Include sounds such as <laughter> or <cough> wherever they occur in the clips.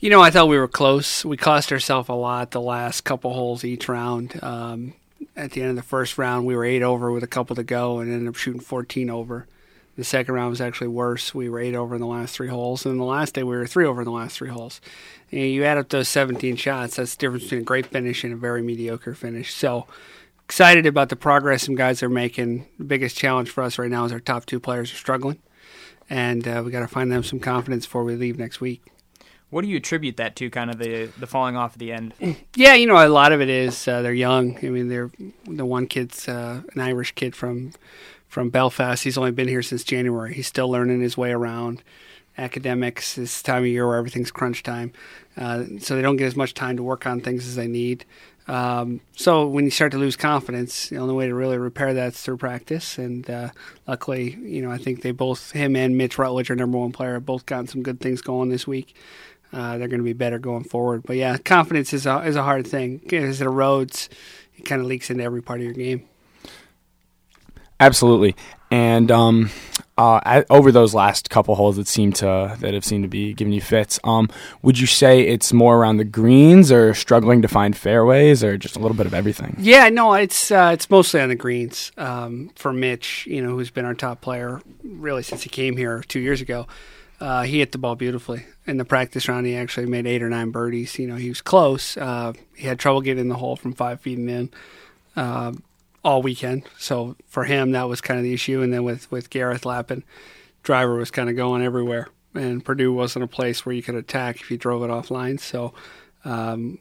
You know, I thought we were close. We cost ourselves a lot the last couple holes each round. Um, at the end of the first round, we were eight over with a couple to go and ended up shooting 14 over. The second round was actually worse. We were eight over in the last three holes, and the last day we were three over in the last three holes. And you add up those 17 shots, that's the difference between a great finish and a very mediocre finish. So excited about the progress some guys are making. The biggest challenge for us right now is our top two players are struggling, and uh, we got to find them some confidence before we leave next week. What do you attribute that to? Kind of the the falling off at the end. Yeah, you know, a lot of it is uh, they're young. I mean, they're the one kid's uh, an Irish kid from from Belfast. He's only been here since January. He's still learning his way around. Academics, this time of year where everything's crunch time, uh, so they don't get as much time to work on things as they need. Um, so when you start to lose confidence, the only way to really repair that is through practice. And uh, luckily, you know, I think they both, him and Mitch Rutledge, our number one player, have both gotten some good things going this week. Uh, they're going to be better going forward. But yeah, confidence is a, is a hard thing. As it erodes, it kind of leaks into every part of your game. Absolutely, and um, uh, over those last couple holes that seem to that have seemed to be giving you fits, um, would you say it's more around the greens, or struggling to find fairways, or just a little bit of everything? Yeah, no, it's uh, it's mostly on the greens. Um, for Mitch, you know, who's been our top player really since he came here two years ago. Uh, he hit the ball beautifully in the practice round. He actually made eight or nine birdies. You know, he was close. Uh, he had trouble getting in the hole from five feet and in. Uh, all weekend. So for him, that was kind of the issue. And then with, with Gareth Lappin, driver was kind of going everywhere. And Purdue wasn't a place where you could attack if you drove it offline. So um,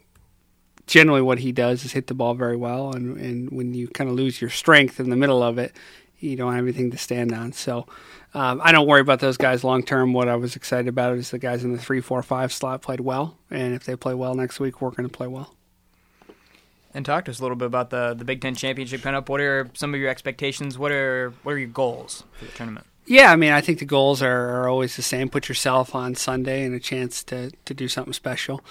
generally, what he does is hit the ball very well. And, and when you kind of lose your strength in the middle of it, you don't have anything to stand on. So um, I don't worry about those guys long term. What I was excited about is the guys in the three, four, five slot played well. And if they play well next week, we're going to play well. And talk to us a little bit about the the Big Ten championship coming up. What are some of your expectations? What are what are your goals for the tournament? Yeah, I mean, I think the goals are, are always the same. Put yourself on Sunday and a chance to, to do something special.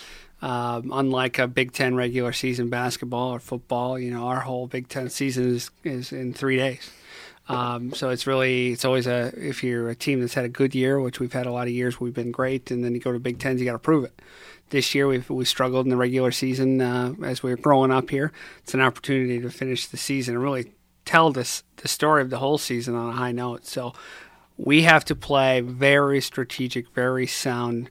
Um, unlike a Big Ten regular season basketball or football, you know, our whole Big Ten season is, is in three days. Um, so it's really it's always a if you're a team that's had a good year, which we've had a lot of years, we've been great, and then you go to Big Tens, you got to prove it this year we've we struggled in the regular season uh, as we were growing up here. It's an opportunity to finish the season and really tell this the story of the whole season on a high note. So we have to play very strategic, very sound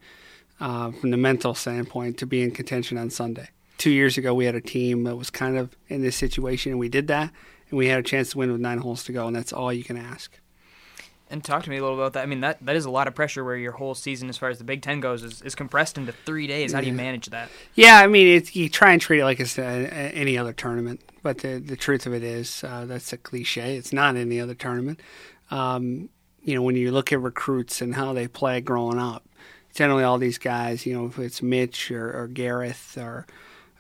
uh, from the mental standpoint to be in contention on Sunday. Two years ago, we had a team that was kind of in this situation, and we did that, we had a chance to win with nine holes to go, and that's all you can ask. And talk to me a little about that. I mean, that, that is a lot of pressure where your whole season, as far as the Big Ten goes, is, is compressed into three days. How do you manage that? Yeah, I mean, it's, you try and treat it like it's a, any other tournament. But the, the truth of it is, uh, that's a cliche. It's not any other tournament. Um, you know, when you look at recruits and how they play growing up, generally all these guys, you know, if it's Mitch or, or Gareth or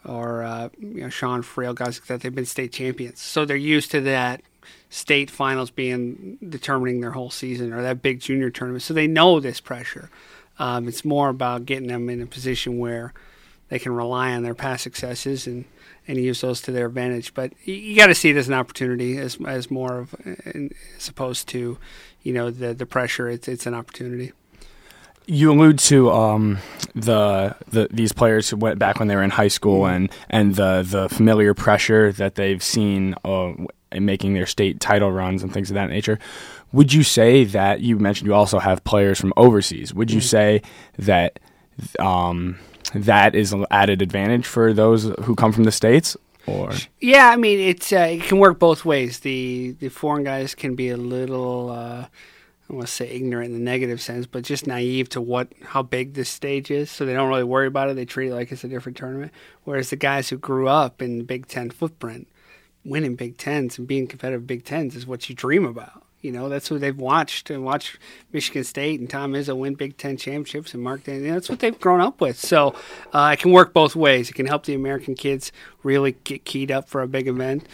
or uh, you know Sean Frail, guys that, they've been state champions, so they're used to that state finals being determining their whole season or that big junior tournament. So they know this pressure. Um, it's more about getting them in a position where they can rely on their past successes and, and use those to their advantage. But you, you got to see it as an opportunity, as as more of as opposed to, you know, the the pressure. It's it's an opportunity. You allude to um, the, the these players who went back when they were in high school mm-hmm. and and the the familiar pressure that they've seen uh, in making their state title runs and things of that nature. Would you say that you mentioned you also have players from overseas? Would you mm-hmm. say that um, that is an added advantage for those who come from the states? Or yeah, I mean it's uh, it can work both ways. The the foreign guys can be a little. Uh, I want to say ignorant in the negative sense, but just naive to what how big this stage is. So they don't really worry about it. They treat it like it's a different tournament. Whereas the guys who grew up in the Big Ten footprint, winning Big Tens and being competitive Big Tens is what you dream about. You know, that's what they've watched and watched Michigan State and Tom Izzo win Big Ten championships and Mark Dan. You know, that's what they've grown up with. So uh, it can work both ways. It can help the American kids really get keyed up for a big event,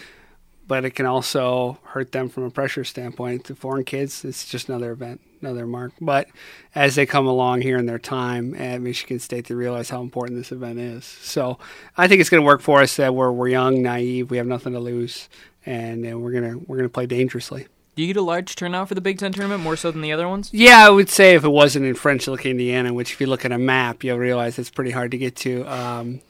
but it can also hurt them from a pressure standpoint. To foreign kids, it's just another event another mark. But as they come along here in their time at Michigan State, they realize how important this event is. So I think it's going to work for us that we're we're young, naive, we have nothing to lose, and, and we're gonna we're gonna play dangerously. Do you get a large turnout for the Big Ten tournament more so than the other ones? Yeah, I would say if it wasn't in French Lick, Indiana, which if you look at a map, you'll realize it's pretty hard to get to. Um,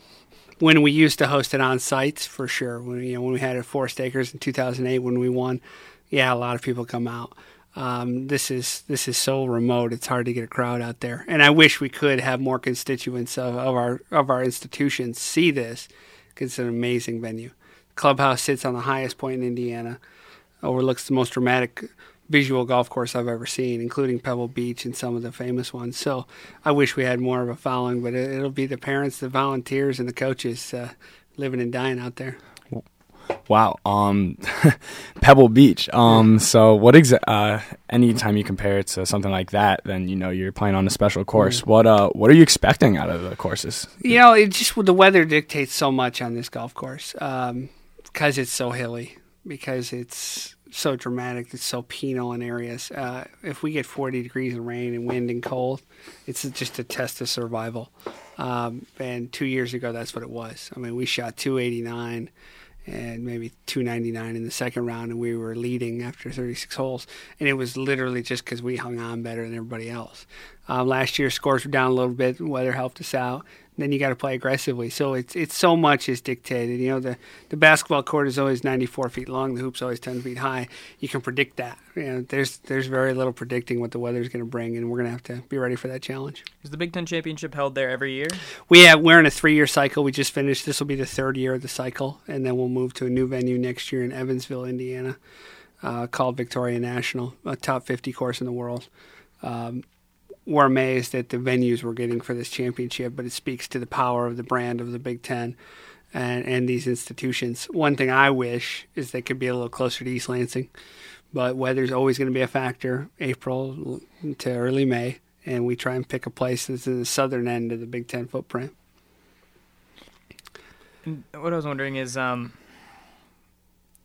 when we used to host it on sites, for sure. When you know when we had it at Forest Akers in 2008, when we won, yeah, a lot of people come out. Um, this is this is so remote; it's hard to get a crowd out there. And I wish we could have more constituents of, of our of our institutions see this, because it's an amazing venue. Clubhouse sits on the highest point in Indiana overlooks the most dramatic visual golf course I've ever seen, including Pebble Beach and some of the famous ones. So I wish we had more of a following, but it, will be the parents, the volunteers, and the coaches uh, living and dying out there. Wow, um, <laughs> Pebble Beach. Um, so what exa- uh, anytime you compare it to something like that, then you know you're playing on a special course. What uh, what are you expecting out of the courses? You know, it just the weather dictates so much on this golf course um, because it's so hilly because it's so dramatic. It's so penal in areas. Uh, if we get 40 degrees of rain and wind and cold, it's just a test of survival. Um, and two years ago, that's what it was. I mean, we shot 289 and maybe 299 in the second round, and we were leading after 36 holes. And it was literally just because we hung on better than everybody else. Um, last year, scores were down a little bit. Weather helped us out then you got to play aggressively. So it's it's so much is dictated. You know, the the basketball court is always 94 feet long. The hoop's always 10 feet high. You can predict that. You know, there's there's very little predicting what the weather's going to bring, and we're going to have to be ready for that challenge. Is the Big Ten championship held there every year? We have we're in a three year cycle. We just finished. This will be the third year of the cycle, and then we'll move to a new venue next year in Evansville, Indiana, uh, called Victoria National, a top 50 course in the world. Um, we're amazed at the venues we're getting for this championship, but it speaks to the power of the brand of the Big Ten and, and these institutions. One thing I wish is they could be a little closer to East Lansing, but weather's always going to be a factor, April to early May, and we try and pick a place that's in the southern end of the Big Ten footprint. what I was wondering is, um,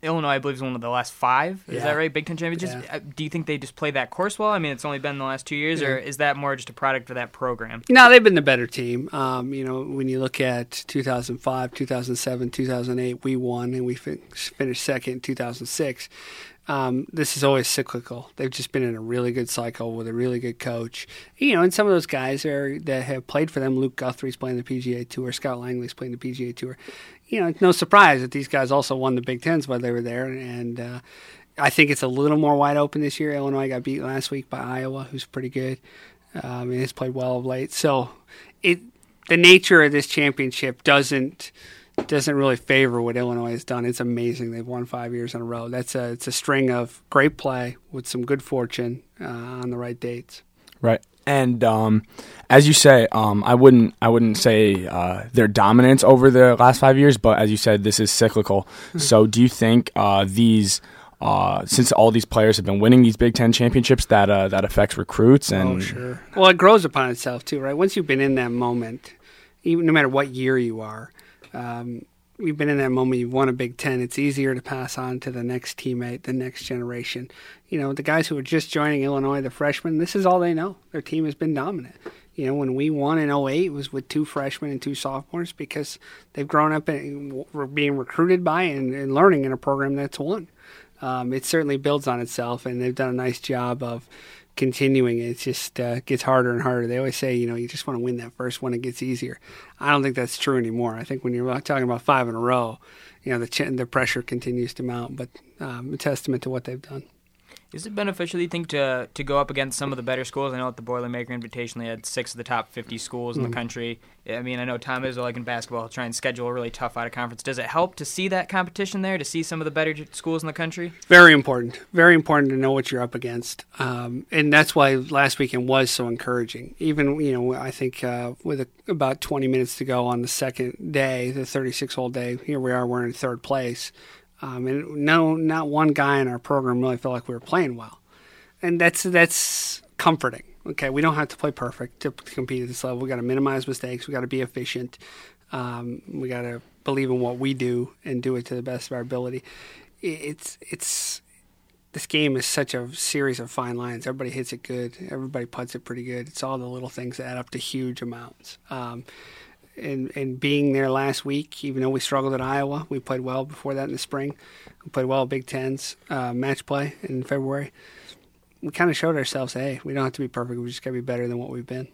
Illinois, I believe, is one of the last five. Is yeah. that right? Big Ten championships. Yeah. Uh, do you think they just play that course well? I mean, it's only been the last two years, yeah. or is that more just a product of that program? No, they've been the better team. Um, you know, when you look at 2005, 2007, 2008, we won and we fin- finished second in 2006. Um, this is always cyclical. They've just been in a really good cycle with a really good coach. You know, and some of those guys are that have played for them. Luke Guthrie's playing the PGA Tour. Scott Langley's playing the PGA Tour you know, no surprise that these guys also won the Big Tens while they were there. And uh, I think it's a little more wide open this year. Illinois got beat last week by Iowa, who's pretty good um, and has played well of late. So it the nature of this championship doesn't doesn't really favor what Illinois has done. It's amazing they've won five years in a row. That's a it's a string of great play with some good fortune uh, on the right dates. Right. And um, as you say, um, I wouldn't I wouldn't say uh, their dominance over the last five years, but as you said, this is cyclical. Hmm. so, do you think uh, these, uh, since all these players have been winning these Big Ten championships, that uh, that affects recruits? And oh, sure. Well, it grows upon itself too, right? Once you've been in that moment, even no matter what year you are. Um, you've been in that moment, you've won a Big Ten, it's easier to pass on to the next teammate, the next generation. You know, the guys who are just joining Illinois, the freshmen, this is all they know. Their team has been dominant. You know, when we won in 08, it was with two freshmen and two sophomores because they've grown up and were being recruited by and, and learning in a program that's won. Um, it certainly builds on itself, and they've done a nice job of continuing it just uh, gets harder and harder. They always say, you know, you just want to win that first one; it gets easier. I don't think that's true anymore. I think when you're talking about five in a row, you know, the ch- the pressure continues to mount. But um, a testament to what they've done. Is it beneficial, you think, to to go up against some of the better schools? I know at the Boilermaker Invitational, they had six of the top 50 schools in mm. the country. I mean, I know Tom Izzo, like in basketball, try and schedule a really tough out of conference. Does it help to see that competition there, to see some of the better schools in the country? Very important. Very important to know what you're up against. Um, and that's why last weekend was so encouraging. Even, you know, I think uh, with a, about 20 minutes to go on the second day, the 36 hole day, here we are, we're in third place. Um, and no, not one guy in our program really felt like we were playing well, and that's that's comforting. Okay, we don't have to play perfect to, compete at this level. We got to minimize mistakes. We got to be efficient. Um, we got to believe in what we do and do it to the best of our ability. It's it's this game is such a series of fine lines. Everybody hits it good. Everybody puts it pretty good. It's all the little things that add up to huge amounts. Um, in, in being there last week, even though we struggled at Iowa. We played well before that in the spring. We played well at Big Ten's uh, match play in February. We kind of showed ourselves, hey, we don't have to be perfect. We just got to be better than what we've been.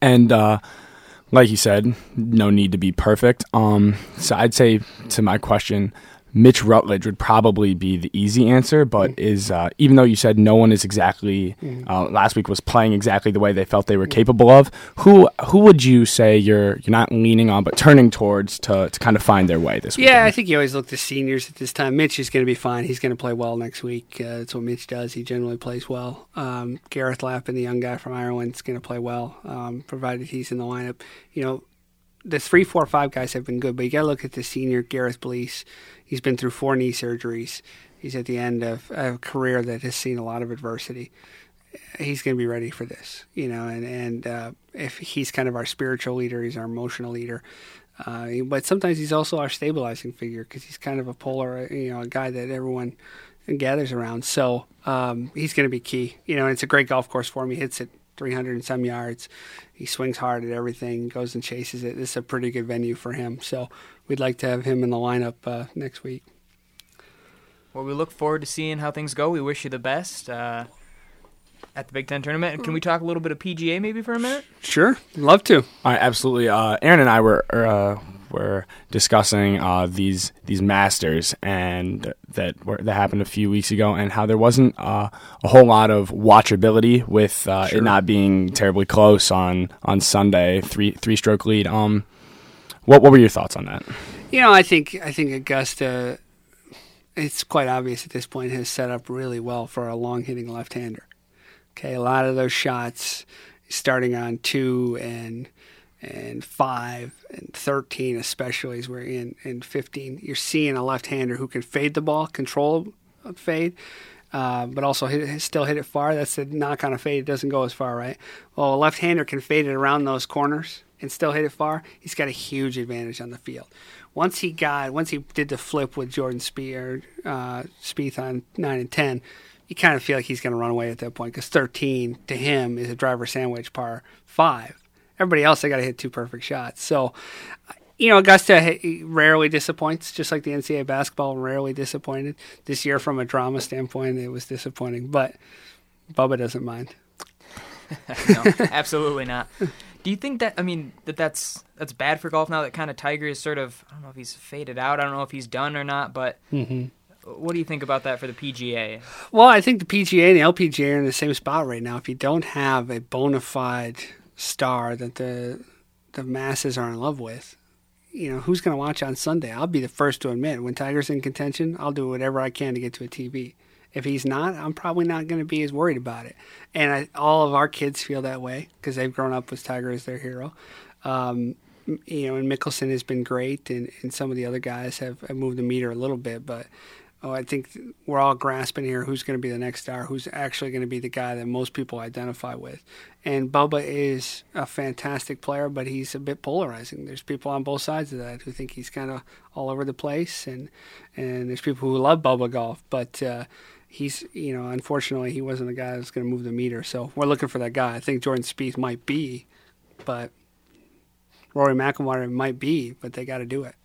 And uh, like you said, no need to be perfect. Um, so I'd say to my question, Mitch Rutledge would probably be the easy answer, but mm. is uh, even though you said no one is exactly mm. uh, last week was playing exactly the way they felt they were mm. capable of, who who would you say you're you're not leaning on but turning towards to, to kind of find their way this week? Yeah, I think you always look to seniors at this time. Mitch is going to be fine. He's going to play well next week. Uh, that's what Mitch does. He generally plays well. Um, Gareth Lappin, the young guy from Ireland, is going to play well, um, provided he's in the lineup. You know, the three, four, five guys have been good, but you got to look at the senior Gareth Blease He's been through four knee surgeries. He's at the end of a career that has seen a lot of adversity. He's going to be ready for this, you know. And and uh, if he's kind of our spiritual leader, he's our emotional leader. Uh, but sometimes he's also our stabilizing figure because he's kind of a polar, you know, a guy that everyone gathers around. So um, he's going to be key, you know. It's a great golf course for him. He hits it 300 and some yards. He swings hard at everything, goes and chases it. This is a pretty good venue for him. So we'd like to have him in the lineup uh, next week. Well, we look forward to seeing how things go. We wish you the best uh, at the Big Ten tournament. Can we talk a little bit of PGA maybe for a minute? Sure, love to. All right, absolutely. Uh, Aaron and I were uh, were discussing uh, these these Masters and that were, that happened a few weeks ago, and how there wasn't uh, a whole lot of watchability with sure. it not being terribly close on on Sunday, three three stroke lead. Um, what what were your thoughts on that? You know, I think I think Augusta. It's quite obvious at this point has set up really well for a long hitting left hander. Okay, a lot of those shots starting on two and and five and thirteen, especially as we're in in fifteen. You're seeing a left hander who can fade the ball, control fade. Uh, but also hit, still hit it far. That's the knock on a fade. It doesn't go as far, right? Well, a left-hander can fade it around those corners and still hit it far, he's got a huge advantage on the field. Once he got, once he did the flip with Jordan Spieth, uh, Spieth on nine and ten, you kind of feel like he's going to run away at that point because 13 to him is a driver sandwich par five. Everybody else, I got to hit two perfect shots. So, you know, Augusta rarely disappoints, just like the NCAA basketball rarely disappointed. This year, from a drama standpoint, it was disappointing, but Bubba doesn't mind. <laughs> no, absolutely not. Do you think that I mean that that's that's bad for golf now that kind of Tiger is sort of I don't know if he's faded out. I don't know if he's done or not, but mm-hmm. what do you think about that for the PGA? Well, I think the PGA and the LPGA are in the same spot right now. If you don't have a bona fide star that the the masses are in love with, you know who's going to watch on Sunday? I'll be the first to admit when Tiger's in contention, I'll do whatever I can to get to a TV. If he's not, I'm probably not going to be as worried about it. And I, all of our kids feel that way because they've grown up with Tiger as their hero. Um, you know, and Mickelson has been great, and, and some of the other guys have, have moved the meter a little bit, but oh, I think we're all grasping here who's going to be the next star, who's actually going to be the guy that most people identify with. And Bubba is a fantastic player, but he's a bit polarizing. There's people on both sides of that who think he's kind of all over the place, and and there's people who love Bubba golf, but uh, he's you know unfortunately he wasn't the guy that's going to move the meter. So we're looking for that guy. I think Jordan Spieth might be, but Rory McIlroy might be, but they got to do it.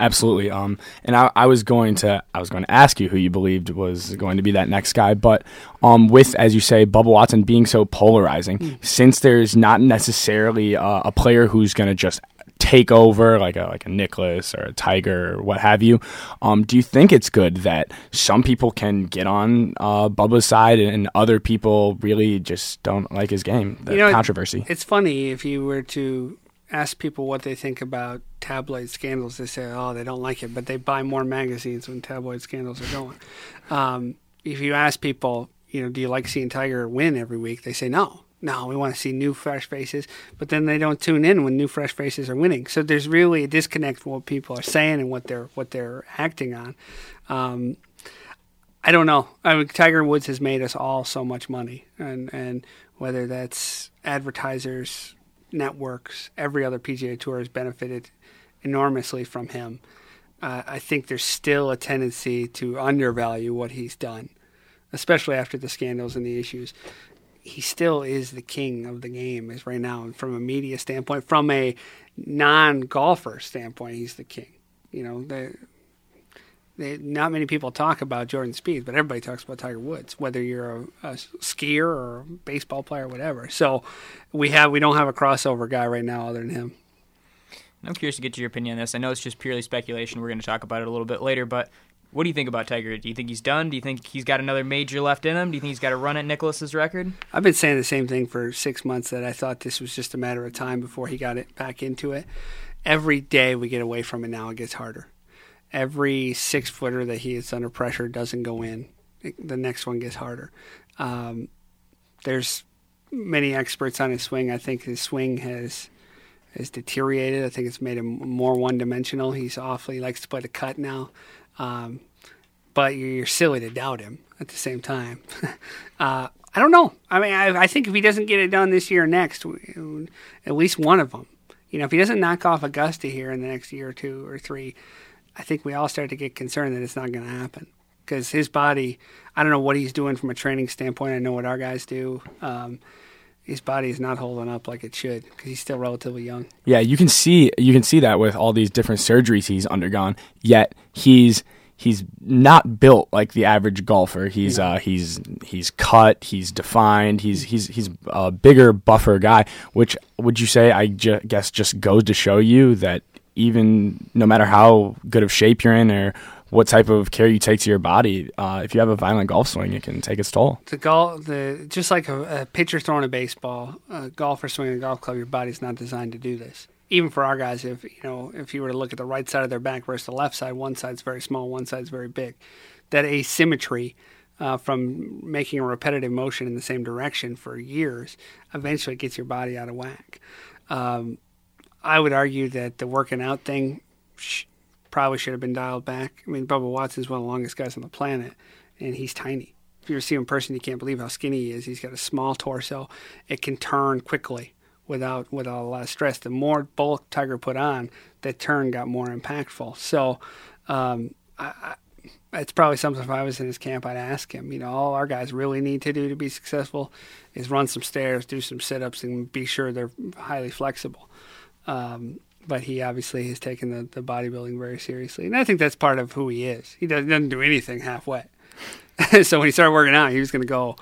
Absolutely. Um, and I, I, was going to I was going to ask you who you believed was going to be that next guy, but um, with as you say, Bubba Watson being so polarizing, mm. since there's not necessarily a, a player who's going to just take over, like a like a Nicklaus or a Tiger or what have you. Um, do you think it's good that some people can get on uh, Bubba's side and other people really just don't like his game? The you know, controversy. It's funny if you were to ask people what they think about tabloid scandals. They say, "Oh, they don't like it," but they buy more magazines when tabloid scandals are going. Um, if you ask people, you know, do you like seeing Tiger win every week? They say no no, we want to see new, fresh faces. But then they don't tune in when new, fresh faces are winning. So there's really a disconnect from what people are saying and what they're what they're acting on. Um, I don't know. I mean, Tiger Woods has made us all so much money, and and whether that's advertisers, networks, every other PGA Tour has benefited enormously from him. Uh, I think there's still a tendency to undervalue what he's done, especially after the scandals and the issues he still is the king of the game is right now from a media standpoint from a non-golfer standpoint he's the king you know the not many people talk about Jordan Spieth, but everybody talks about Tiger Woods, whether you're a, a, skier or a baseball player or whatever. So we have we don't have a crossover guy right now other than him. I'm curious to get your opinion on this. I know it's just purely speculation. We're going to talk about it a little bit later, but what do you think about Tiger? Do you think he's done? Do you think he's got another major left in him? Do you think he's got a run at Nicklaus's record? I've been saying the same thing for six months that I thought this was just a matter of time before he got it back into it. Every day we get away from it now, it gets harder. Every six footer that he is under pressure doesn't go in. The next one gets harder. Um, there's many experts on his swing. I think his swing has has deteriorated. I think it's made him more one dimensional. He's awfully likes to play the cut now. Um, but you're silly to doubt him at the same time. <laughs> uh, I don't know. I mean, I, I, think if he doesn't get it done this year or next, at least one of them. You know, if he doesn't knock off Augusta here in the next year or two or three, I think we all start to get concerned that it's not going to happen because his body. I don't know what he's doing from a training standpoint. I know what our guys do. Um, his body is not holding up like it should because he's still relatively young. Yeah, you can see you can see that with all these different surgeries he's undergone. Yet he's he's not built like the average golfer. He's yeah. uh, he's he's cut, he's defined, he's he's he's a bigger, buffer guy. Which would you say? I ju- guess just goes to show you that even no matter how good of shape you're in or what type of care you take to your body, uh, if you have a violent golf swing, it can take its toll. The golf, the just like a, a pitcher throwing a baseball, a golfer swinging a golf club, your body's not designed to do this even for our guys, if you know, if you were to look at the right side of their back versus the left side, one side's very small, one side's very big. That asymmetry uh, from making a repetitive motion in the same direction for years eventually gets your body out of whack. Um, I would argue that the working out thing sh- probably should have been dialed back. I mean, Bubba Watson's one of the longest guys on the planet, and he's tiny. If you ever see him in person, you can't believe how skinny he is. He's got a small torso. It can turn quickly without without a lot of stress. The more bulk Tiger put on, the turn got more impactful. So um, I, I, it's probably something if I was in his camp, I'd ask him. You know, all our guys really need to do to be successful is run some stairs, do some sit ups, and be sure they're highly flexible. Um, but he obviously has taken the, the bodybuilding very seriously, and I think that's part of who he is. He doesn't, doesn't do anything halfway. <laughs> so when he started working out, he was going to go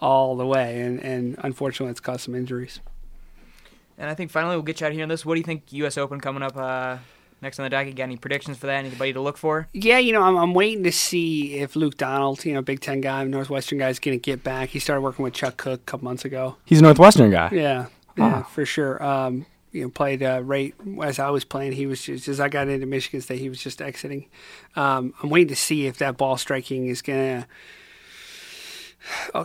all the way, and, and unfortunately, it's caused some injuries. And I think finally we'll get you out of here on this. What do you think U.S. Open coming up uh, next on the docket? Got any predictions for that? Anybody to look for? Yeah, you know, I'm, I'm waiting to see if Luke Donald, you know, Big Ten guy, Northwestern guy, is going to get back. He started working with Chuck Cook a couple months ago. He's a Northwestern guy. Yeah, yeah, for sure. Um, you know, played uh, right as I was playing. He was just as I got into Michigan State, he was just exiting. Um, I'm waiting to see if that ball striking is to. Uh,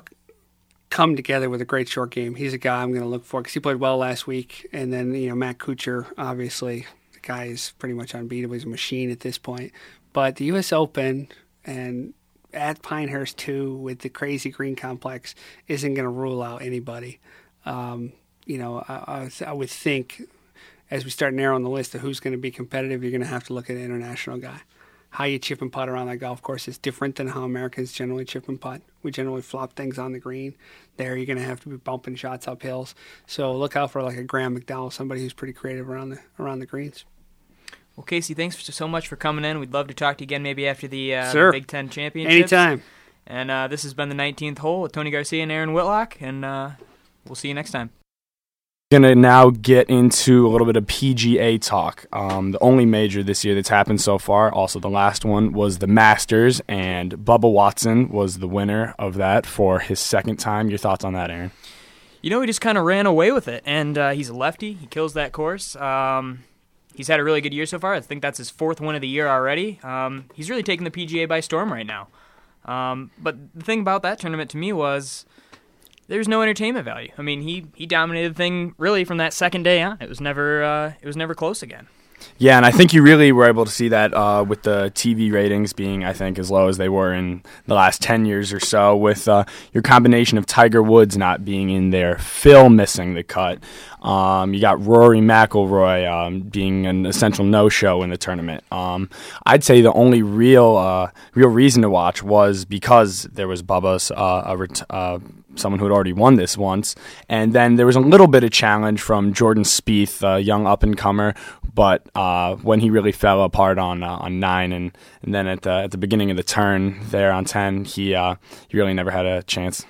come together with a great short game. He's a guy I'm going to look for because he played well last week. And then, you know, Matt Kuchar, obviously, the guy is pretty much unbeatable. He's a machine at this point. But the U.S. Open and at Pinehurst, too, with the crazy green complex, isn't going to rule out anybody. Um, you know, I, I, would think as we start narrowing the list of who's going to be competitive, you're going to have to look at an international guy how you chip and putt around that golf course is different than how Americans generally chip and putt. We generally flop things on the green. There, you're going to have to be bumping shots up hills. So look out for like a Graeme McDowell, somebody who's pretty creative around the around the greens. Well, Casey, thanks so much for coming in. We'd love to talk to you again, maybe after the, uh, the Big Ten championship. Anytime. And uh, this has been the 19th hole with Tony Garcia and Aaron Whitlock, and uh, we'll see you next time to now get into a little bit of PGA talk. Um, the only major this year that's happened so far, also the last one, was the Masters, and Bubba Watson was the winner of that for his second time. Your thoughts on that, Aaron? You know, he just kind of ran away with it, and uh, he's a lefty. He kills that course. Um, he's had a really good year so far. I think that's his fourth win of the year already. Um, he's really taking the PGA by storm right now. Um, but the thing about that tournament to me was there's no entertainment value. I mean, he he dominated the thing really from that second day on. It was never uh, it was never close again. Yeah, and I think you really were able to see that uh, with the TV ratings being, I think, as low as they were in the last 10 years or so, with uh, your combination of Tiger Woods not being in there, Phil missing the cut. Um, you got Rory McIlroy um, being an essential no-show in the tournament. Um, I'd say the only real uh, real reason to watch was because there was Bubba's uh, ret- uh, someone who had already won this once. And then there was a little bit of challenge from Jordan Spieth, a young up and comer, but uh, when he really fell apart on uh, on nine, and, and then at the at the beginning of the turn there on ten, he uh, he really never had a chance.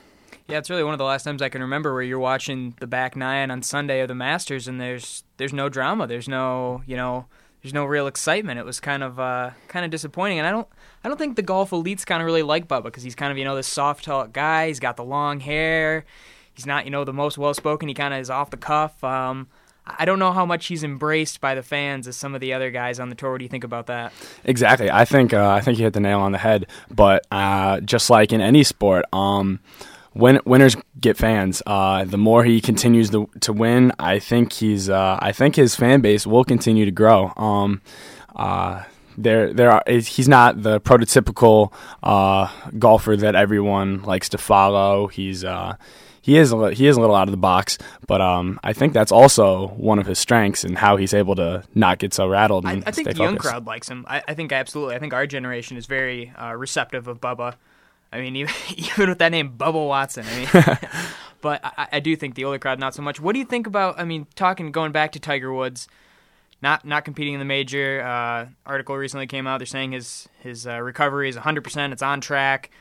Yeah, it's really one of the last times I can remember where you're watching the back nine on Sunday of the Masters, and there's there's no drama, there's no you know there's no real excitement. It was kind of uh, kind of disappointing, and I don't I don't think the golf elites kind of really like Bubba because he's kind of you know this soft talk guy. He's got the long hair. He's not you know the most well spoken. He kind of is off the cuff. Um, I don't know how much he's embraced by the fans as some of the other guys on the tour. What do you think about that? Exactly. I think uh, I think you hit the nail on the head. But uh, just like in any sport, um, win- winners get fans. Uh, the more he continues to, to win, I think he's. Uh, I think his fan base will continue to grow. Um, uh, there, there are. He's not the prototypical uh, golfer that everyone likes to follow. He's. Uh, he is a, he is a little out of the box, but um, I think that's also one of his strengths and how he's able to not get so rattled. I, I, think the young crowd likes him. I, I, think absolutely. I think our generation is very uh, receptive of Bubba. I mean, even, <laughs> even with that name, Bubba Watson. I mean, <laughs> but I, I, do think the older crowd not so much. What do you think about? I mean, talking going back to Tiger Woods, not not competing in the major. Uh, article recently came out. They're saying his his uh, recovery is 100. percent It's on track.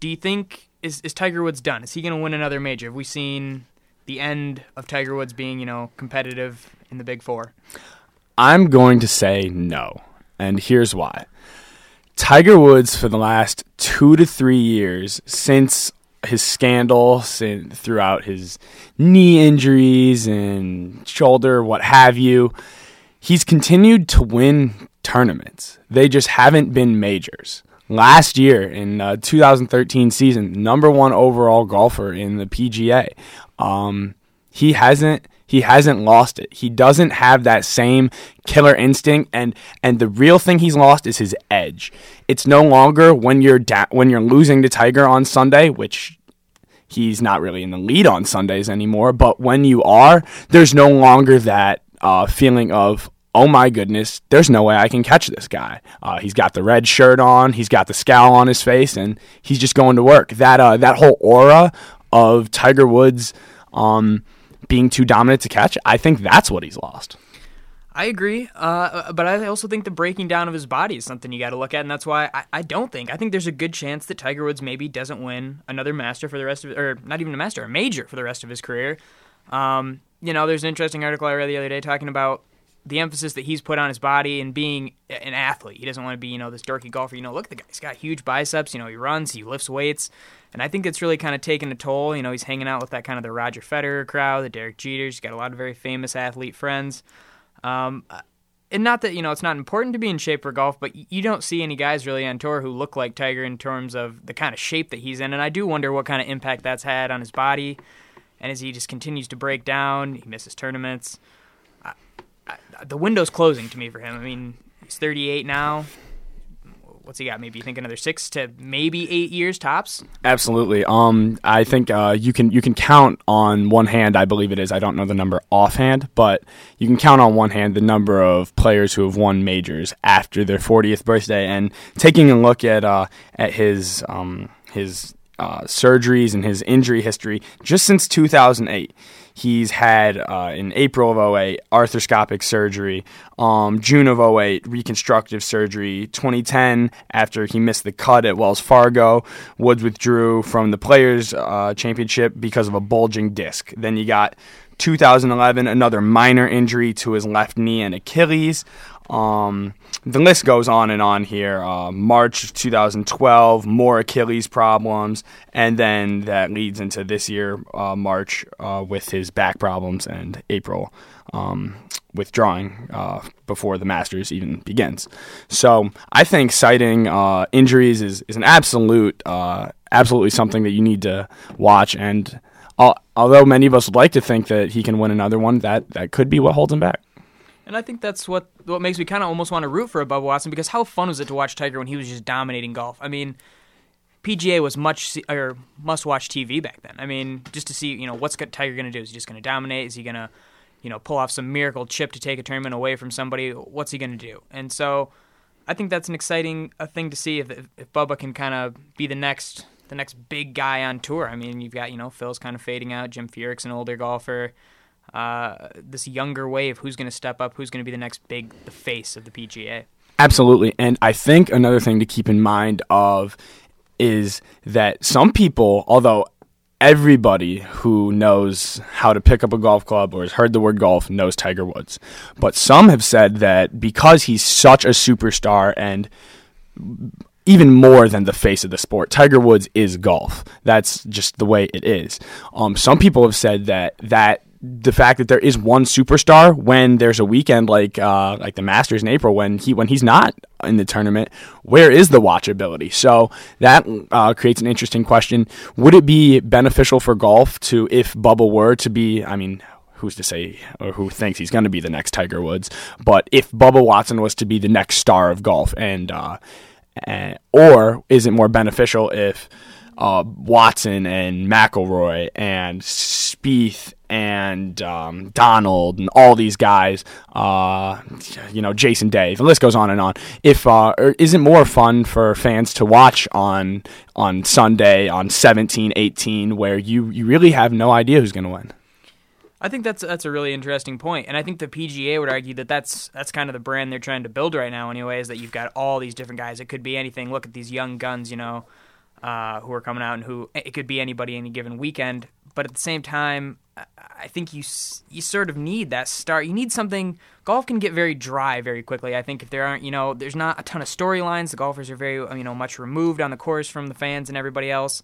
Do you think is is Tiger Woods done? Is he going to win another major? Have we seen the end of Tiger Woods being you know competitive in the Big Four? I'm going to say no, and here's why. Tiger Woods for the last two to three years since his scandal since throughout his knee injuries and shoulder, what have you, he's continued to win tournaments. They just haven't been majors. Last year in uh, 2013 season, number one overall golfer in the PGA. Um, he hasn't he hasn't lost it. He doesn't have that same killer instinct and and the real thing he's lost is his edge. It's no longer when you're da- when you're losing to Tiger on Sunday, which he's not really in the lead on Sundays anymore, but when you are, there's no longer that uh, feeling of oh my goodness, there's no way I can catch this guy. Uh, he's got the red shirt on, he's got the scowl on his face, and he's just going to work. That uh, that whole aura of Tiger Woods. Um, being too dominant to catch. I think that's what he's lost. I agree, uh, but I also think the breaking down of his body is something you got to look at, and that's why I, I, don't think I think there's a good chance that Tiger Woods maybe doesn't win another Master for the rest of, or not even a Master, a major for the rest of his career. Um, you know, there's an interesting article I read the other day talking about the emphasis that he's put on his body and being an athlete. He doesn't want to be, you know, this dorky golfer. You know, look, at the guy; he's got huge biceps. You know, he runs, he lifts weights. And I think it's really kind of taken a toll. You know, he's hanging out with that kind of the Roger Federer crowd, the Derek Jeters. He's got a lot of very famous athlete friends. Um, and not that you know it's not important to be in shape for golf, but you don't see any guys really on tour who look like Tiger in terms of the kind of shape that he's in. And I do wonder what kind of impact that's had on his body. And as he just continues to break down, he misses tournaments. The window's closing to me for him. I mean, he's 38 now what's he got? Maybe you think another six to maybe eight years tops. Absolutely. Um, I think uh, you can you can count on one hand. I believe it is. I don't know the number offhand, but you can count on one hand the number of players who have won majors after their 40th birthday. And taking a look at uh, at his um, his uh, surgeries and his injury history just since 2008. He's had uh, in April of 08 arthroscopic surgery, um, June of 08 reconstructive surgery, 2010 after he missed the cut at Wells Fargo, Woods withdrew from the Players uh, Championship because of a bulging disc. Then you got 2011 another minor injury to his left knee and Achilles. Um, the list goes on and on here. Uh, March 2012, more Achilles problems, and then that leads into this year, uh, March, uh, with his back problems, and April um, withdrawing uh, before the Masters even begins. So I think citing uh, injuries is, is an absolute, uh, absolutely something that you need to watch. And although many of us would like to think that he can win another one, that that could be what holds him back. And I think that's what what makes me kind of almost want to root for a Bubba Watson because how fun was it to watch Tiger when he was just dominating golf? I mean, PGA was much or must watch TV back then. I mean, just to see you know what's Tiger going to do? Is he just going to dominate? Is he going to you know pull off some miracle chip to take a tournament away from somebody? What's he going to do? And so I think that's an exciting uh, thing to see if if Bubba can kind of be the next the next big guy on tour. I mean, you've got you know Phil's kind of fading out. Jim Furyk's an older golfer. Uh, this younger wave, who's going to step up? Who's going to be the next big, the face of the PGA? Absolutely. And I think another thing to keep in mind of is that some people, although everybody who knows how to pick up a golf club or has heard the word golf knows Tiger Woods. But some have said that because he's such a superstar and even more than the face of the sport, Tiger Woods is golf. That's just the way it is. Um, some people have said that that the fact that there is one superstar when there's a weekend like uh, like the Masters in April when he when he's not in the tournament, where is the watchability? So that uh, creates an interesting question. Would it be beneficial for golf to if Bubba were to be? I mean. Who's to say or who thinks he's going to be the next Tiger Woods? But if Bubba Watson was to be the next star of golf, and uh, and or is it more beneficial if uh, Watson and McIlroy and Spieth and um, Donald and all these guys, uh, you know, Jason Day. The list goes on and on. If uh, is it more fun for fans to watch on on Sunday on 17, 18, where you you really have no idea who's going to win? I think that's that's a really interesting point, and I think the PGA would argue that that's that's kind of the brand they're trying to build right now. Anyway, is that you've got all these different guys. It could be anything. Look at these young guns, you know, uh, who are coming out, and who it could be anybody any given weekend. But at the same time, I think you you sort of need that start. You need something. Golf can get very dry very quickly. I think if there aren't, you know, there's not a ton of storylines. The golfers are very, you know, much removed on the course from the fans and everybody else.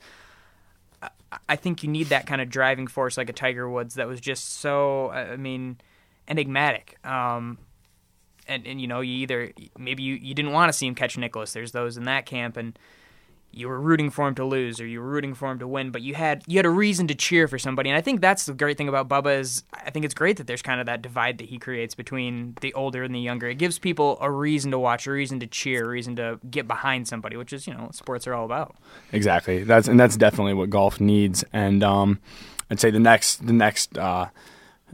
I think you need that kind of driving force like a Tiger Woods that was just so, I mean, enigmatic. Um, and, and you know, you either maybe you, you didn't want to see him catch Nicklaus. There's those in that camp, and you were rooting for him to lose or you were rooting for him to win, but you had you had a reason to cheer for somebody. And I think that's the great thing about Bubba is I think it's great that there's kind of that divide that he creates between the older and the younger. It gives people a reason to watch, a reason to cheer, a reason to get behind somebody, which is you know what sports are all about. Exactly. That's and that's definitely what golf needs. And um, I'd say the next the next uh,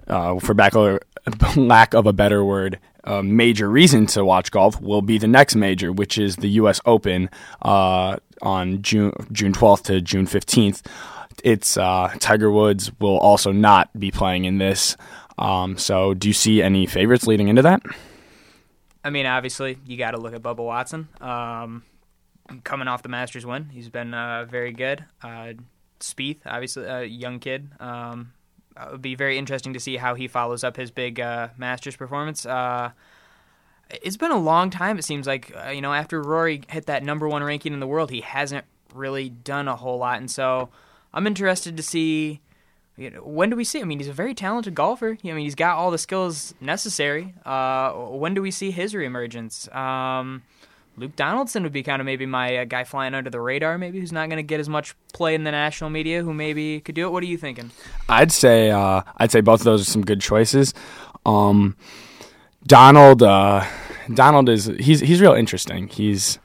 uh, for back <laughs> lack of a better word, a major reason to watch golf will be the next major, which is the U.S. Open uh, on June June 12th to June 15th. It's uh, Tiger Woods will also not be playing in this. Um, so, do you see any favorites leading into that? I mean, obviously, you got to look at Bubba Watson. Um, coming off the Masters win, he's been uh, very good. Uh, Spieth, obviously, a young kid. Um, it would be very interesting to see how he follows up his big uh, Masters performance. It's been a long time. It seems like uh, you know after Rory hit that number one ranking in the world, he hasn't really done a whole lot, and so I'm interested to see. You know, when do we see? I mean, he's a very talented golfer. I mean, he's got all the skills necessary. Uh, when do we see his reemergence? Um, Luke Donaldson would be kind of maybe my uh, guy flying under the radar, maybe who's not going to get as much play in the national media, who maybe could do it. What are you thinking? I'd say uh, I'd say both of those are some good choices. Um, Donald uh, Donald is he's he's real interesting. He's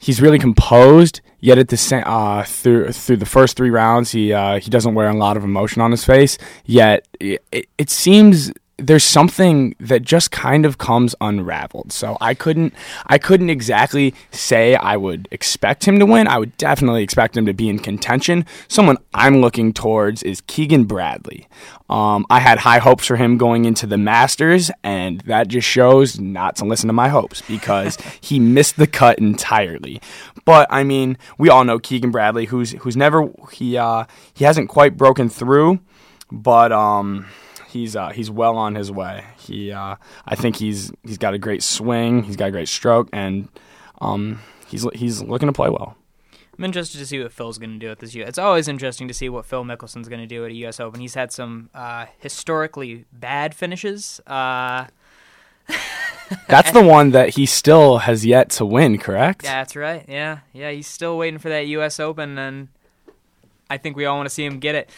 he's really composed, yet at the same uh, through through the first three rounds, he uh, he doesn't wear a lot of emotion on his face. Yet it, it seems there's something that just kind of comes unraveled. So I couldn't I couldn't exactly say I would expect him to win. I would definitely expect him to be in contention. Someone I'm looking towards is Keegan Bradley. Um, I had high hopes for him going into the Masters, and that just shows not to listen to my hopes because <laughs> he missed the cut entirely. But I mean, we all know Keegan Bradley, who's who's never he uh, he hasn't quite broken through, but um he's uh, he's well on his way. He uh, I think he's he's got a great swing. He's got a great stroke, and um, he's he's looking to play well. I'm interested to see what Phil's going to do at this year. It's always interesting to see what Phil Mickelson's going to do at a U.S. Open. He's had some uh, historically bad finishes. Uh, that's the <laughs> one that he still has yet to win, correct? Yeah, that's right. Yeah, yeah, he's still waiting for that U.S. Open, and I think we all want to see him get it.